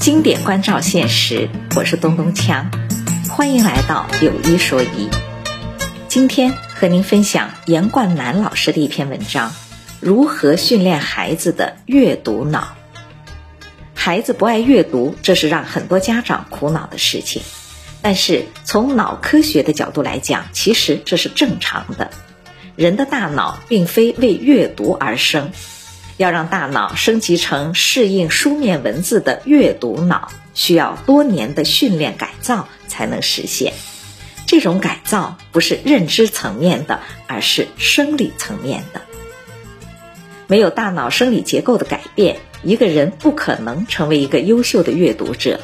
经典关照现实，我是东东锵，欢迎来到有一说一。今天和您分享严冠南老师的一篇文章：如何训练孩子的阅读脑。孩子不爱阅读，这是让很多家长苦恼的事情。但是从脑科学的角度来讲，其实这是正常的。人的大脑并非为阅读而生，要让大脑升级成适应书面文字的阅读脑，需要多年的训练改造才能实现。这种改造不是认知层面的，而是生理层面的。没有大脑生理结构的改变，一个人不可能成为一个优秀的阅读者。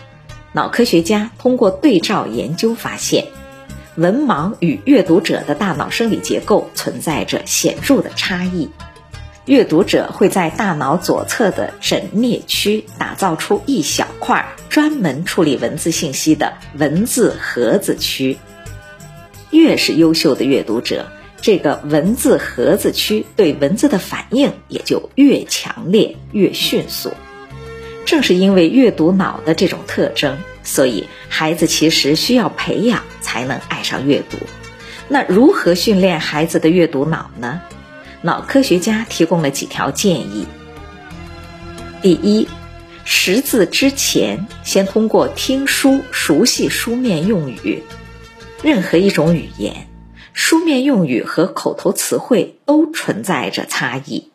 脑科学家通过对照研究发现，文盲与阅读者的大脑生理结构存在着显著的差异。阅读者会在大脑左侧的枕颞区打造出一小块专门处理文字信息的文字盒子区。越是优秀的阅读者，这个文字盒子区对文字的反应也就越强烈、越迅速。正是因为阅读脑的这种特征，所以孩子其实需要培养才能爱上阅读。那如何训练孩子的阅读脑呢？脑科学家提供了几条建议。第一，识字之前，先通过听书熟悉书面用语。任何一种语言，书面用语和口头词汇都存在着差异。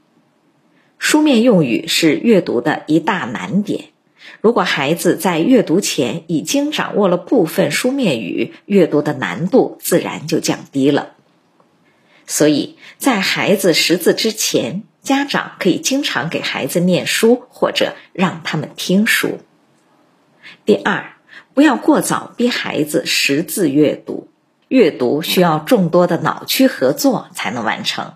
书面用语是阅读的一大难点。如果孩子在阅读前已经掌握了部分书面语，阅读的难度自然就降低了。所以在孩子识字之前，家长可以经常给孩子念书，或者让他们听书。第二，不要过早逼孩子识字阅读，阅读需要众多的脑区合作才能完成。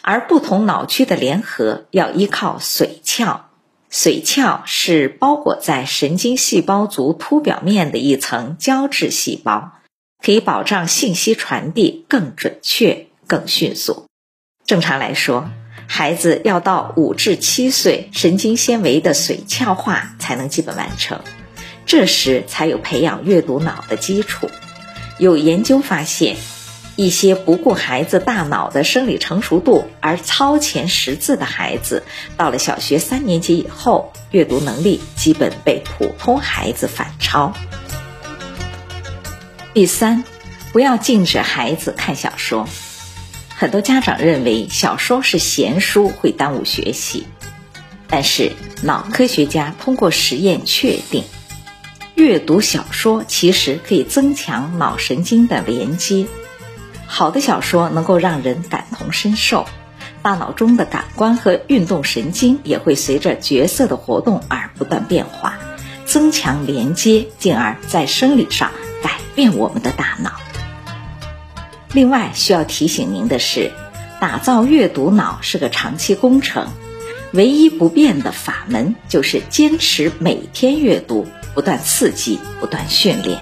而不同脑区的联合要依靠髓鞘，髓鞘是包裹在神经细胞足突表面的一层胶质细胞，可以保障信息传递更准确、更迅速。正常来说，孩子要到五至七岁，神经纤维的髓鞘化才能基本完成，这时才有培养阅读脑的基础。有研究发现。一些不顾孩子大脑的生理成熟度而超前识字的孩子，到了小学三年级以后，阅读能力基本被普通孩子反超。第三，不要禁止孩子看小说。很多家长认为小说是闲书，会耽误学习。但是脑科学家通过实验确定，阅读小说其实可以增强脑神经的连接。好的小说能够让人感同身受，大脑中的感官和运动神经也会随着角色的活动而不断变化，增强连接，进而，在生理上改变我们的大脑。另外需要提醒您的是，打造阅读脑是个长期工程，唯一不变的法门就是坚持每天阅读，不断刺激，不断训练。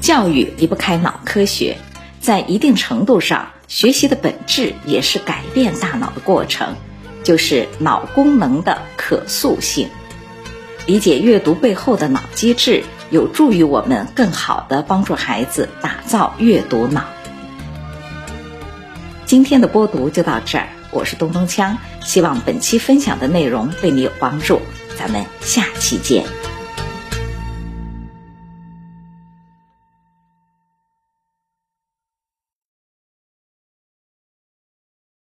教育离不开脑科学。在一定程度上，学习的本质也是改变大脑的过程，就是脑功能的可塑性。理解阅读背后的脑机制，有助于我们更好的帮助孩子打造阅读脑。今天的播读就到这儿，我是东东锵，希望本期分享的内容对你有帮助，咱们下期见。